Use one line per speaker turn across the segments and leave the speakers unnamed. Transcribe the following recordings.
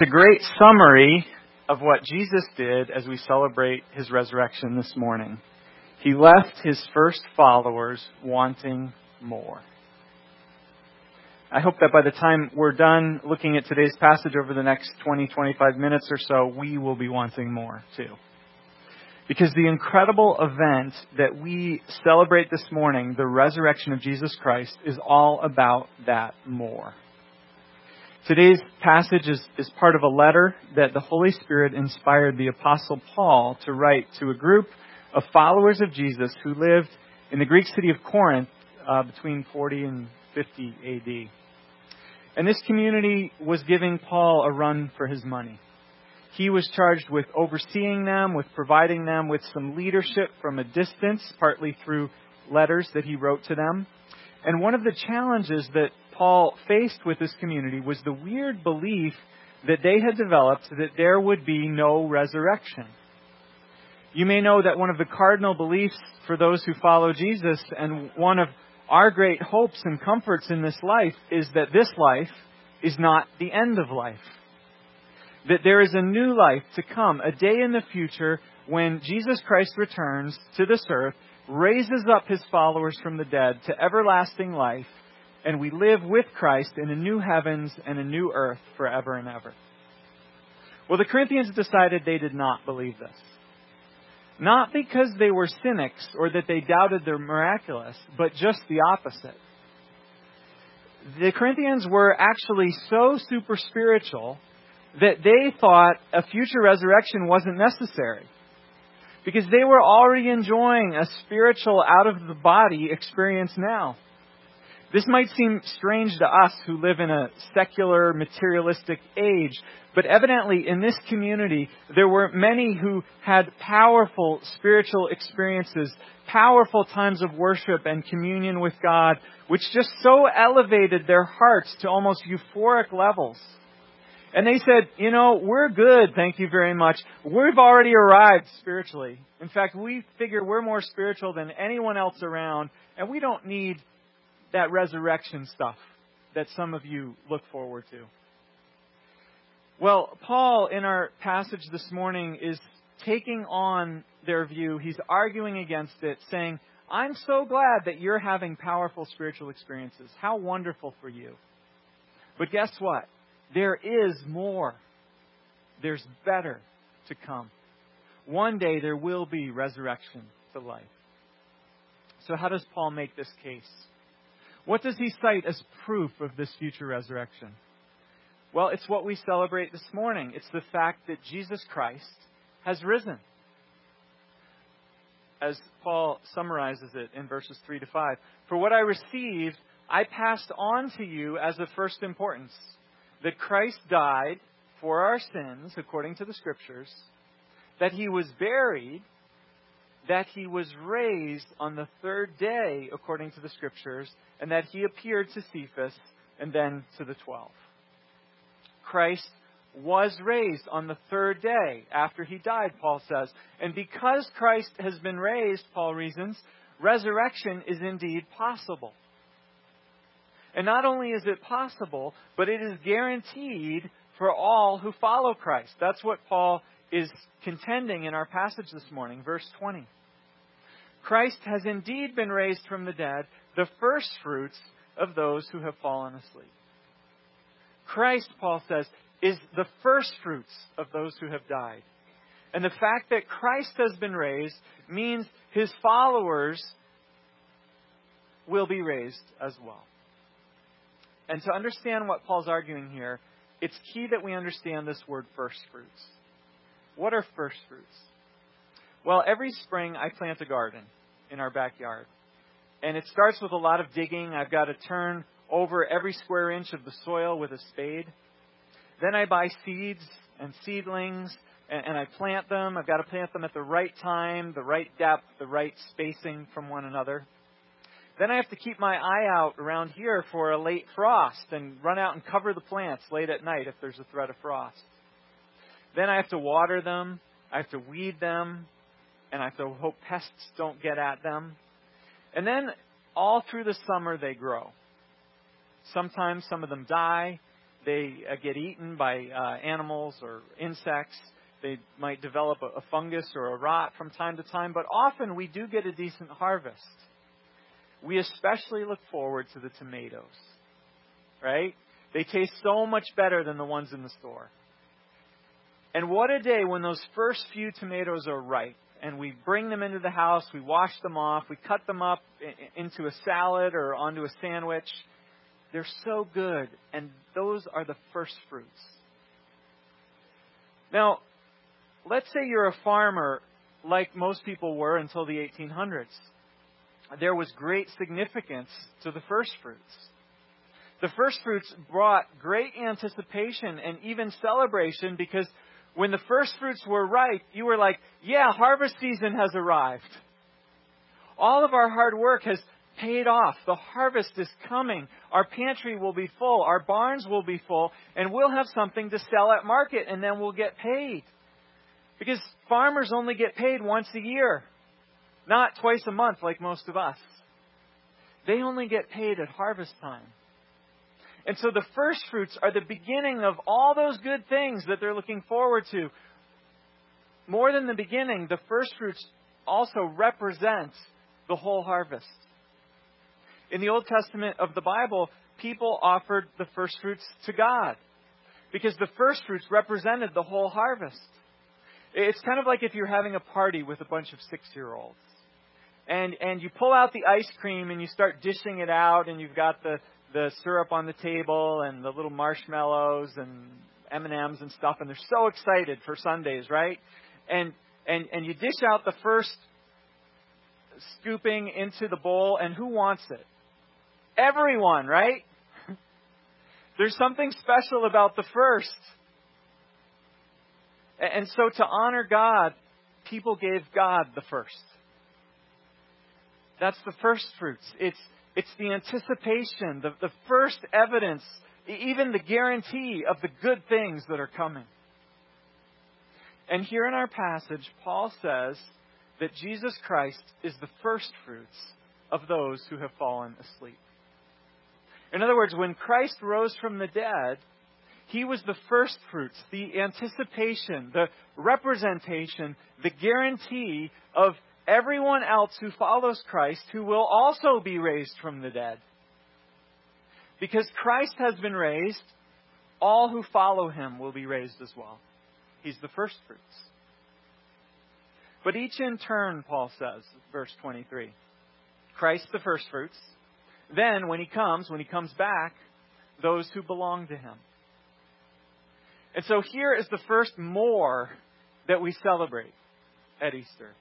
It's a great summary of what Jesus did as we celebrate his resurrection this morning. He left his first followers wanting more. I hope that by the time we're done looking at today's passage over the next 20, 25 minutes or so, we will be wanting more too. Because the incredible event that we celebrate this morning, the resurrection of Jesus Christ, is all about that more. Today's passage is, is part of a letter that the Holy Spirit inspired the Apostle Paul to write to a group of followers of Jesus who lived in the Greek city of Corinth uh, between 40 and 50 AD. And this community was giving Paul a run for his money. He was charged with overseeing them, with providing them with some leadership from a distance, partly through letters that he wrote to them. And one of the challenges that Paul faced with this community was the weird belief that they had developed that there would be no resurrection. You may know that one of the cardinal beliefs for those who follow Jesus and one of our great hopes and comforts in this life is that this life is not the end of life. That there is a new life to come, a day in the future when Jesus Christ returns to this earth, raises up his followers from the dead to everlasting life, and we live with Christ in a new heavens and a new earth forever and ever. Well, the Corinthians decided they did not believe this. Not because they were cynics or that they doubted the miraculous, but just the opposite. The Corinthians were actually so super spiritual that they thought a future resurrection wasn't necessary. Because they were already enjoying a spiritual out of the body experience now. This might seem strange to us who live in a secular, materialistic age, but evidently in this community, there were many who had powerful spiritual experiences, powerful times of worship and communion with God, which just so elevated their hearts to almost euphoric levels. And they said, you know, we're good, thank you very much. We've already arrived spiritually. In fact, we figure we're more spiritual than anyone else around, and we don't need that resurrection stuff that some of you look forward to. Well, Paul, in our passage this morning, is taking on their view. He's arguing against it, saying, I'm so glad that you're having powerful spiritual experiences. How wonderful for you. But guess what? There is more. There's better to come. One day there will be resurrection to life. So, how does Paul make this case? What does he cite as proof of this future resurrection? Well, it's what we celebrate this morning. It's the fact that Jesus Christ has risen. As Paul summarizes it in verses 3 to 5. For what I received, I passed on to you as of first importance that Christ died for our sins, according to the Scriptures, that he was buried, that he was raised on the third day, according to the Scriptures, and that he appeared to Cephas and then to the twelve. Christ was raised on the third day after he died, Paul says. And because Christ has been raised, Paul reasons, resurrection is indeed possible. And not only is it possible, but it is guaranteed for all who follow Christ. That's what Paul is contending in our passage this morning, verse 20. Christ has indeed been raised from the dead, the first fruits of those who have fallen asleep. Christ, Paul says, is the first fruits of those who have died. And the fact that Christ has been raised means his followers will be raised as well. And to understand what Paul's arguing here, it's key that we understand this word first fruits. What are first fruits? Well, every spring I plant a garden in our backyard. And it starts with a lot of digging. I've got to turn over every square inch of the soil with a spade. Then I buy seeds and seedlings and, and I plant them. I've got to plant them at the right time, the right depth, the right spacing from one another. Then I have to keep my eye out around here for a late frost and run out and cover the plants late at night if there's a threat of frost. Then I have to water them. I have to weed them. And I to hope pests don't get at them. And then all through the summer they grow. Sometimes some of them die. they uh, get eaten by uh, animals or insects. They might develop a, a fungus or a rot from time to time, but often we do get a decent harvest. We especially look forward to the tomatoes, right? They taste so much better than the ones in the store. And what a day when those first few tomatoes are ripe and we bring them into the house, we wash them off, we cut them up into a salad or onto a sandwich. They're so good, and those are the first fruits. Now, let's say you're a farmer like most people were until the 1800s. There was great significance to the first fruits. The first fruits brought great anticipation and even celebration because when the first fruits were ripe, you were like, yeah, harvest season has arrived. All of our hard work has paid off. The harvest is coming. Our pantry will be full. Our barns will be full. And we'll have something to sell at market and then we'll get paid. Because farmers only get paid once a year, not twice a month like most of us. They only get paid at harvest time. And so the first fruits are the beginning of all those good things that they're looking forward to. More than the beginning, the first fruits also represent the whole harvest. In the Old Testament of the Bible, people offered the first fruits to God because the first fruits represented the whole harvest. It's kind of like if you're having a party with a bunch of six year olds. And, and you pull out the ice cream and you start dishing it out and you've got the, the syrup on the table and the little marshmallows and M&Ms and stuff and they're so excited for sundaes, right? And and and you dish out the first scooping into the bowl and who wants it? Everyone, right? There's something special about the first. And so to honor God, people gave God the first. That's the first fruits. It's it's the anticipation, the, the first evidence, even the guarantee of the good things that are coming. And here in our passage, Paul says that Jesus Christ is the first fruits of those who have fallen asleep. In other words, when Christ rose from the dead, he was the first fruits, the anticipation, the representation, the guarantee of everyone else who follows Christ who will also be raised from the dead. Because Christ has been raised, all who follow him will be raised as well. He's the first fruits. But each in turn, Paul says, verse 23. Christ the first fruits. Then, when he comes, when he comes back, those who belong to him. And so here is the first more that we celebrate at Easter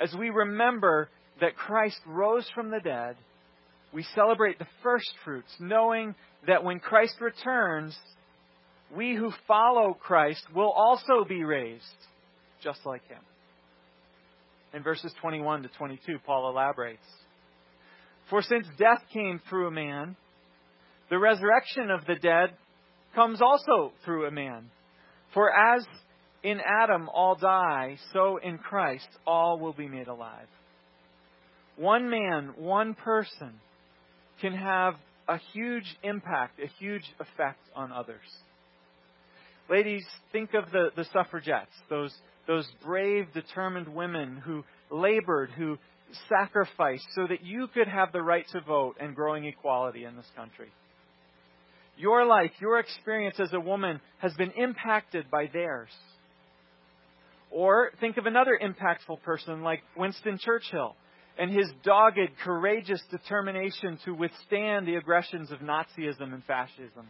as we remember that Christ rose from the dead, we celebrate the first fruits, knowing that when Christ returns, we who follow Christ will also be raised, just like him. In verses 21 to 22, Paul elaborates For since death came through a man, the resurrection of the dead comes also through a man. For as in Adam all die, so in Christ all will be made alive. One man, one person can have a huge impact, a huge effect on others. Ladies, think of the, the suffragettes, those, those brave, determined women who labored, who sacrificed so that you could have the right to vote and growing equality in this country. Your life, your experience as a woman has been impacted by theirs. Or think of another impactful person like Winston Churchill and his dogged, courageous determination to withstand the aggressions of Nazism and fascism.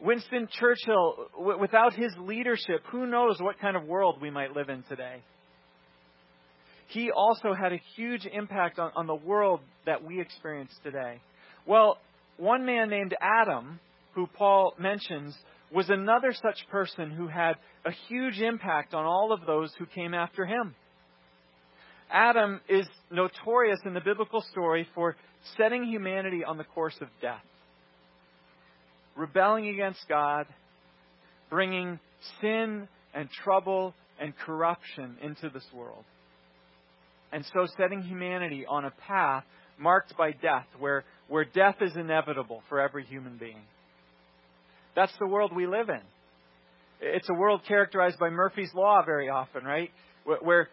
Winston Churchill, w- without his leadership, who knows what kind of world we might live in today. He also had a huge impact on, on the world that we experience today. Well, one man named Adam, who Paul mentions, was another such person who had a huge impact on all of those who came after him. Adam is notorious in the biblical story for setting humanity on the course of death, rebelling against God, bringing sin and trouble and corruption into this world. And so setting humanity on a path marked by death, where, where death is inevitable for every human being. That's the world we live in. It's a world characterized by Murphy's Law very often, right? Where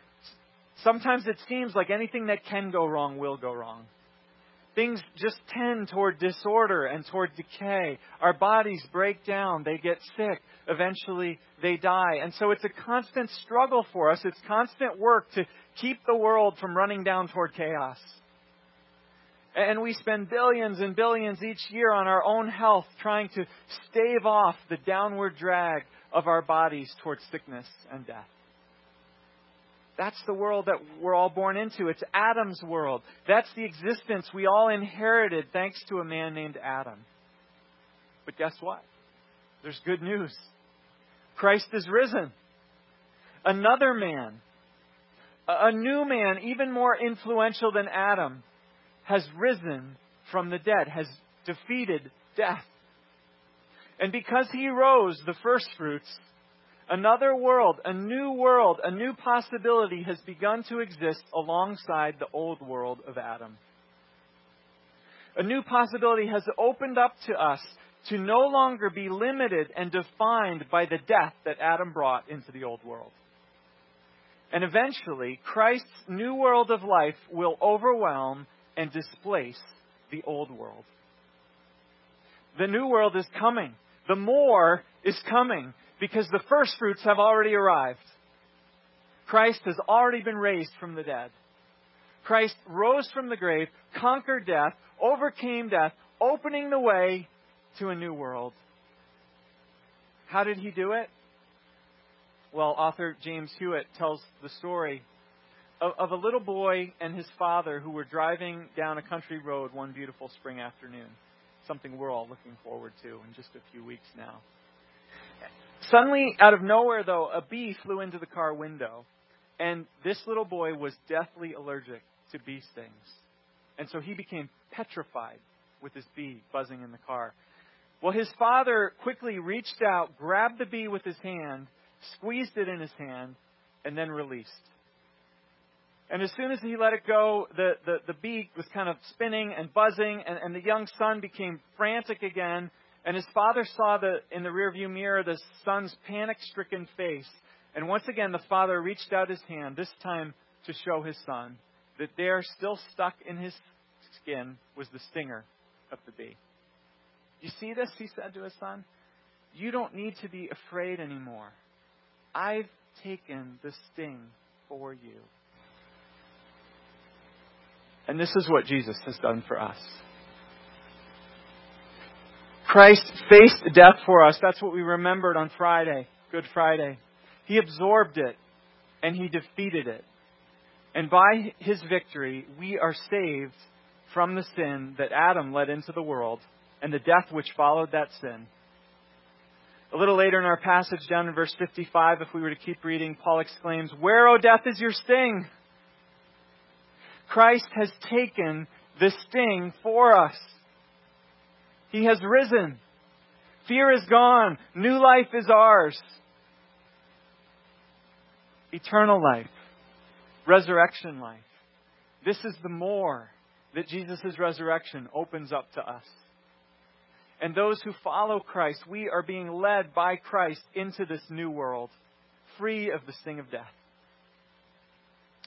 sometimes it seems like anything that can go wrong will go wrong. Things just tend toward disorder and toward decay. Our bodies break down, they get sick, eventually they die. And so it's a constant struggle for us. It's constant work to keep the world from running down toward chaos. And we spend billions and billions each year on our own health trying to stave off the downward drag of our bodies towards sickness and death. That's the world that we're all born into. It's Adam's world. That's the existence we all inherited thanks to a man named Adam. But guess what? There's good news. Christ is risen. Another man, a new man, even more influential than Adam, has risen from the dead, has defeated death. And because he rose, the first fruits, another world, a new world, a new possibility has begun to exist alongside the old world of Adam. A new possibility has opened up to us to no longer be limited and defined by the death that Adam brought into the old world. And eventually, Christ's new world of life will overwhelm and displace the old world. The new world is coming. The more is coming because the first fruits have already arrived. Christ has already been raised from the dead. Christ rose from the grave, conquered death, overcame death, opening the way to a new world. How did he do it? Well, author James Hewitt tells the story of, a little boy and his father who were driving down a country road one beautiful spring afternoon. Something we're all looking forward to in just a few weeks now. Suddenly, out of nowhere, though, a bee flew into the car window, and this little boy was deathly allergic to bee stings. And so he became petrified with this bee buzzing in the car. Well, his father quickly reached out, grabbed the bee with his hand, squeezed it in his hand, and then released. And as soon as he let it go, the, the, the bee was kind of spinning and buzzing, and, and the young son became frantic again. And his father saw the, in the rearview mirror the son's panic stricken face. And once again, the father reached out his hand, this time to show his son that there, still stuck in his skin, was the stinger of the bee. You see this? He said to his son. You don't need to be afraid anymore. I've taken the sting for you. And this is what Jesus has done for us. Christ faced death for us. That's what we remembered on Friday, Good Friday. He absorbed it and he defeated it. And by his victory, we are saved from the sin that Adam led into the world and the death which followed that sin. A little later in our passage, down in verse 55, if we were to keep reading, Paul exclaims, Where, O death, is your sting? Christ has taken the sting for us. He has risen. Fear is gone. New life is ours. Eternal life. Resurrection life. This is the more that Jesus' resurrection opens up to us. And those who follow Christ, we are being led by Christ into this new world, free of the sting of death.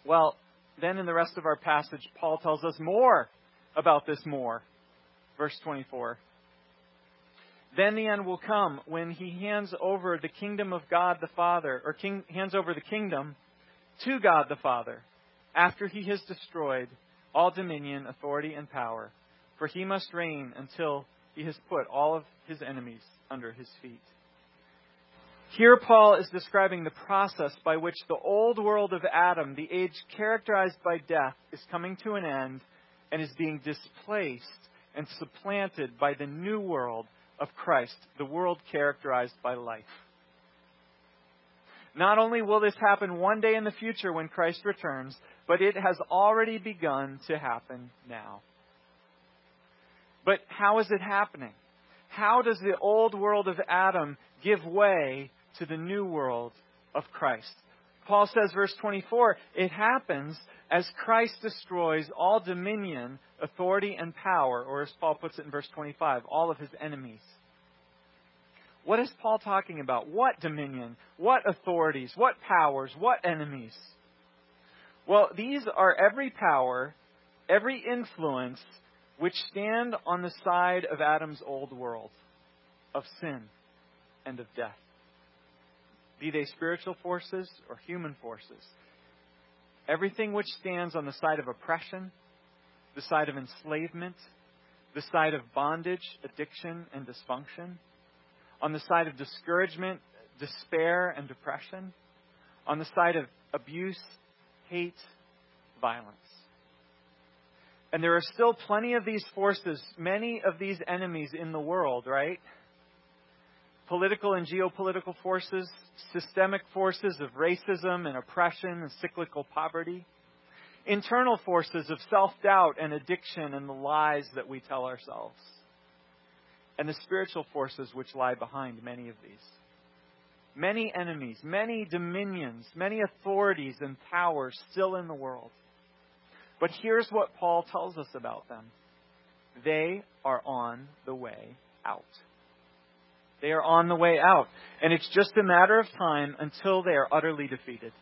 Well, then in the rest of our passage, Paul tells us more about this more. Verse 24. Then the end will come when he hands over the kingdom of God the Father, or king, hands over the kingdom to God the Father, after he has destroyed all dominion, authority, and power. For he must reign until he has put all of his enemies under his feet. Here, Paul is describing the process by which the old world of Adam, the age characterized by death, is coming to an end and is being displaced and supplanted by the new world of Christ, the world characterized by life. Not only will this happen one day in the future when Christ returns, but it has already begun to happen now. But how is it happening? How does the old world of Adam give way to the new world of Christ. Paul says, verse 24, it happens as Christ destroys all dominion, authority, and power, or as Paul puts it in verse 25, all of his enemies. What is Paul talking about? What dominion? What authorities? What powers? What enemies? Well, these are every power, every influence which stand on the side of Adam's old world of sin and of death. Be they spiritual forces or human forces. Everything which stands on the side of oppression, the side of enslavement, the side of bondage, addiction, and dysfunction, on the side of discouragement, despair, and depression, on the side of abuse, hate, violence. And there are still plenty of these forces, many of these enemies in the world, right? Political and geopolitical forces, systemic forces of racism and oppression and cyclical poverty, internal forces of self doubt and addiction and the lies that we tell ourselves, and the spiritual forces which lie behind many of these. Many enemies, many dominions, many authorities and powers still in the world. But here's what Paul tells us about them they are on the way out. They are on the way out. And it's just a matter of time until they are utterly defeated.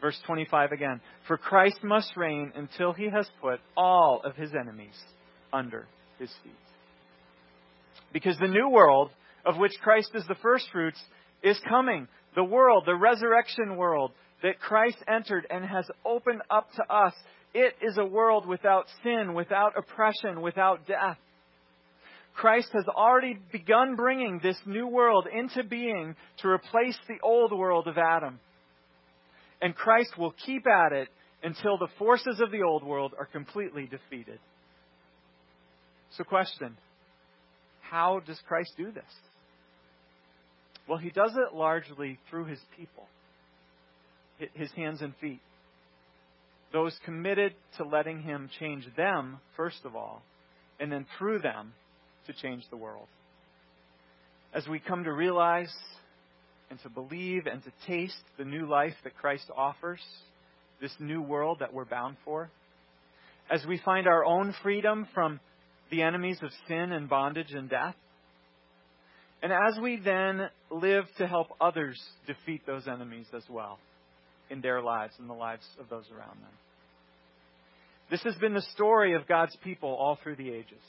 Verse 25 again. For Christ must reign until he has put all of his enemies under his feet. Because the new world, of which Christ is the first fruits, is coming. The world, the resurrection world, that Christ entered and has opened up to us. It is a world without sin, without oppression, without death. Christ has already begun bringing this new world into being to replace the old world of Adam. And Christ will keep at it until the forces of the old world are completely defeated. So, question How does Christ do this? Well, he does it largely through his people his hands and feet. Those committed to letting him change them, first of all, and then through them to change the world. As we come to realize and to believe and to taste the new life that Christ offers, this new world that we're bound for, as we find our own freedom from the enemies of sin and bondage and death, and as we then live to help others defeat those enemies as well in their lives and the lives of those around them. This has been the story of God's people all through the ages.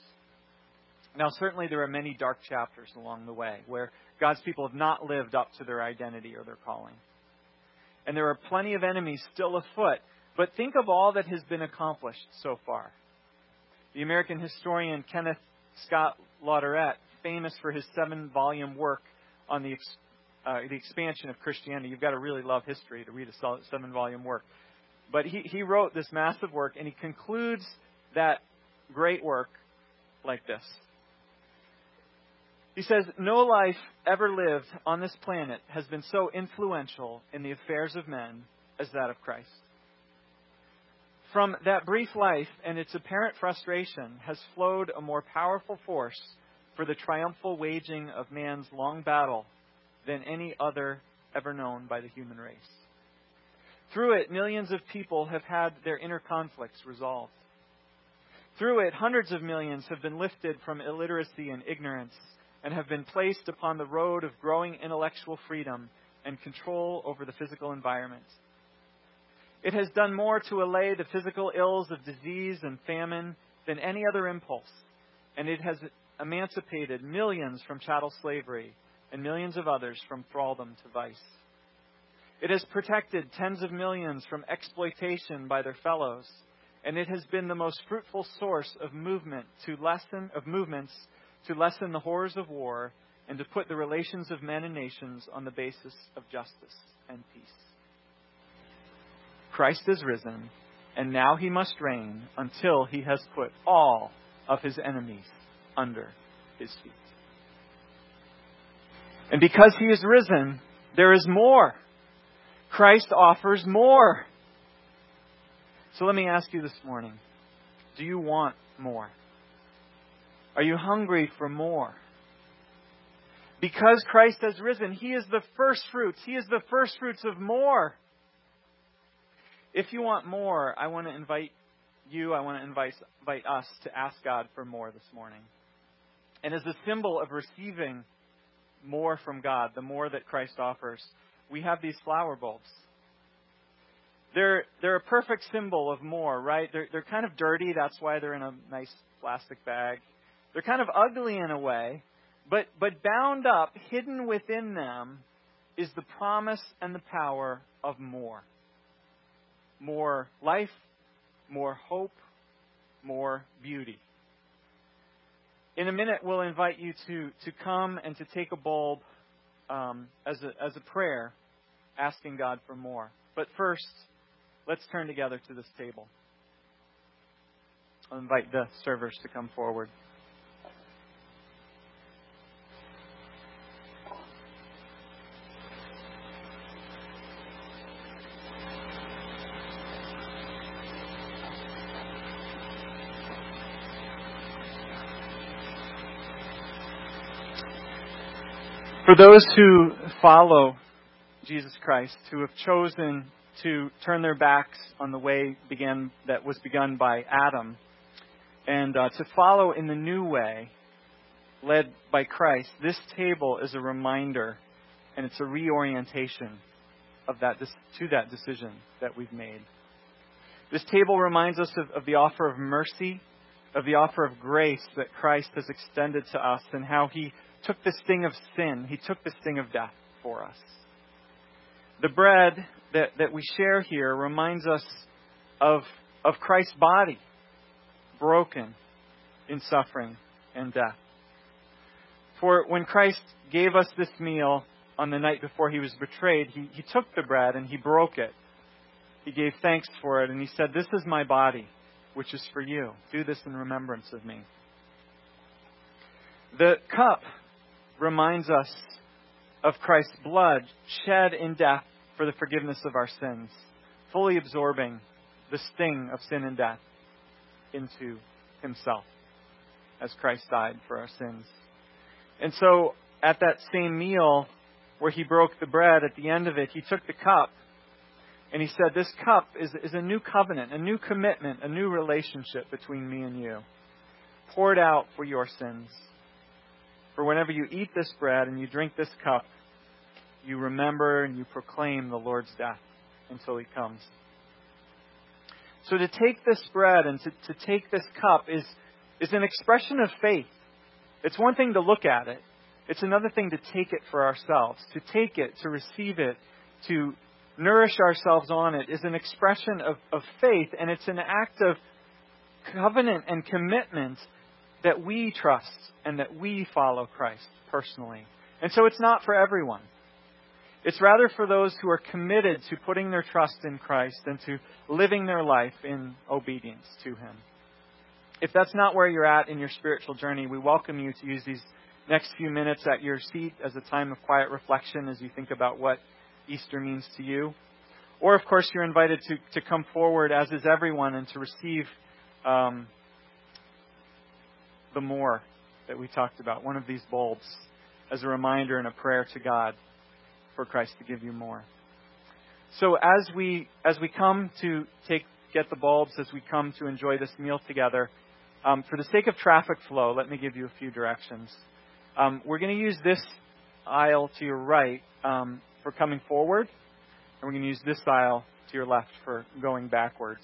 Now, certainly there are many dark chapters along the way where God's people have not lived up to their identity or their calling. And there are plenty of enemies still afoot. But think of all that has been accomplished so far. The American historian Kenneth Scott Latourette, famous for his seven volume work on the uh, the expansion of Christianity. You've got to really love history to read a seven volume work. But he, he wrote this massive work, and he concludes that great work like this. He says, No life ever lived on this planet has been so influential in the affairs of men as that of Christ. From that brief life and its apparent frustration has flowed a more powerful force for the triumphal waging of man's long battle than any other ever known by the human race. Through it, millions of people have had their inner conflicts resolved. Through it, hundreds of millions have been lifted from illiteracy and ignorance and have been placed upon the road of growing intellectual freedom and control over the physical environment. It has done more to allay the physical ills of disease and famine than any other impulse, and it has emancipated millions from chattel slavery and millions of others from thraldom to vice. It has protected tens of millions from exploitation by their fellows, and it has been the most fruitful source of movement to lessen of movements to lessen the horrors of war and to put the relations of men and nations on the basis of justice and peace. Christ is risen, and now he must reign until he has put all of his enemies under his feet. And because he is risen, there is more. Christ offers more. So let me ask you this morning do you want more? Are you hungry for more? Because Christ has risen, He is the first fruits. He is the first fruits of more. If you want more, I want to invite you, I want to invite, invite us to ask God for more this morning. And as a symbol of receiving more from God, the more that Christ offers, we have these flower bulbs. They're, they're a perfect symbol of more, right? They're, they're kind of dirty. That's why they're in a nice plastic bag. They're kind of ugly in a way, but, but bound up, hidden within them, is the promise and the power of more. More life, more hope, more beauty. In a minute, we'll invite you to, to come and to take a bulb um, as, a, as a prayer, asking God for more. But first, let's turn together to this table. I'll invite the servers to come forward. Those who follow Jesus Christ, who have chosen to turn their backs on the way began, that was begun by Adam, and uh, to follow in the new way led by Christ, this table is a reminder and it's a reorientation of that to that decision that we've made. This table reminds us of, of the offer of mercy, of the offer of grace that Christ has extended to us, and how He took the sting of sin. He took the sting of death for us. The bread that, that we share here reminds us of, of Christ's body broken in suffering and death. For when Christ gave us this meal on the night before he was betrayed, he, he took the bread and he broke it. He gave thanks for it and he said, This is my body, which is for you. Do this in remembrance of me. The cup reminds us of Christ's blood shed in death for the forgiveness of our sins, fully absorbing the sting of sin and death into himself as Christ died for our sins. And so, at that same meal where he broke the bread, at the end of it, he took the cup and he said, This cup is, is a new covenant, a new commitment, a new relationship between me and you, poured out for your sins. For whenever you eat this bread and you drink this cup, you remember and you proclaim the Lord's death until he comes. So to take this bread and to, to take this cup is, is an expression of faith. It's one thing to look at it. It's another thing to take it for ourselves. To take it, to receive it, to nourish ourselves on it is an expression of, of faith, and it's an act of covenant and commitment that we trust and that we follow Christ personally. And so it's not for everyone. It's rather for those who are committed to putting their trust in Christ and to living their life in obedience to Him. If that's not where you're at in your spiritual journey, we welcome you to use these next few minutes at your seat as a time of quiet reflection as you think about what Easter means to you. Or, of course, you're invited to, to come forward, as is everyone, and to receive um, the more that we talked about, one of these bulbs, as a reminder and a prayer to God for Christ to give you more. So as we as we come to take get the bulbs, as we come to enjoy this meal together, um, for the sake of traffic flow, let me give you a few directions. Um, we're going to use this aisle to your right um, for coming forward, and we're going to use this aisle to your left for going backwards.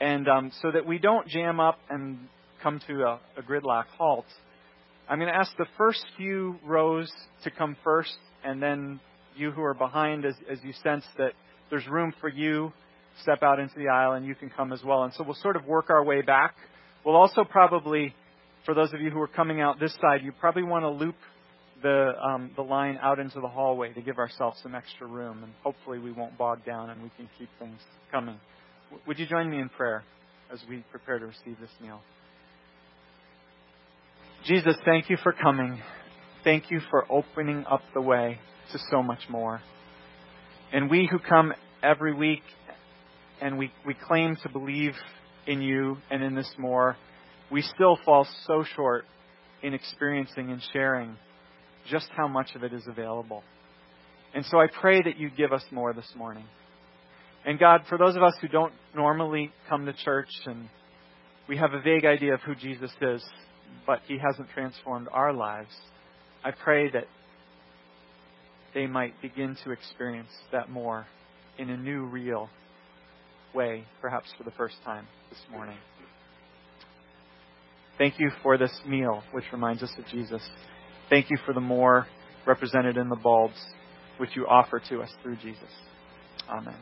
And um, so that we don't jam up and come to a, a gridlock halt, I'm going to ask the first few rows to come first, and then you who are behind, as, as you sense that there's room for you, step out into the aisle and you can come as well. And so we'll sort of work our way back. We'll also probably, for those of you who are coming out this side, you probably want to loop the um, the line out into the hallway to give ourselves some extra room, and hopefully we won't bog down and we can keep things coming. W- would you join me in prayer as we prepare to receive this meal? Jesus, thank you for coming. Thank you for opening up the way to so much more. And we who come every week and we, we claim to believe in you and in this more, we still fall so short in experiencing and sharing just how much of it is available. And so I pray that you give us more this morning. And God, for those of us who don't normally come to church and we have a vague idea of who Jesus is, but He hasn't transformed our lives. I pray that they might begin to experience that more in a new, real way, perhaps for the first time this morning. Thank you for this meal, which reminds us of Jesus. Thank you for the more represented in the bulbs, which you offer to us through Jesus. Amen.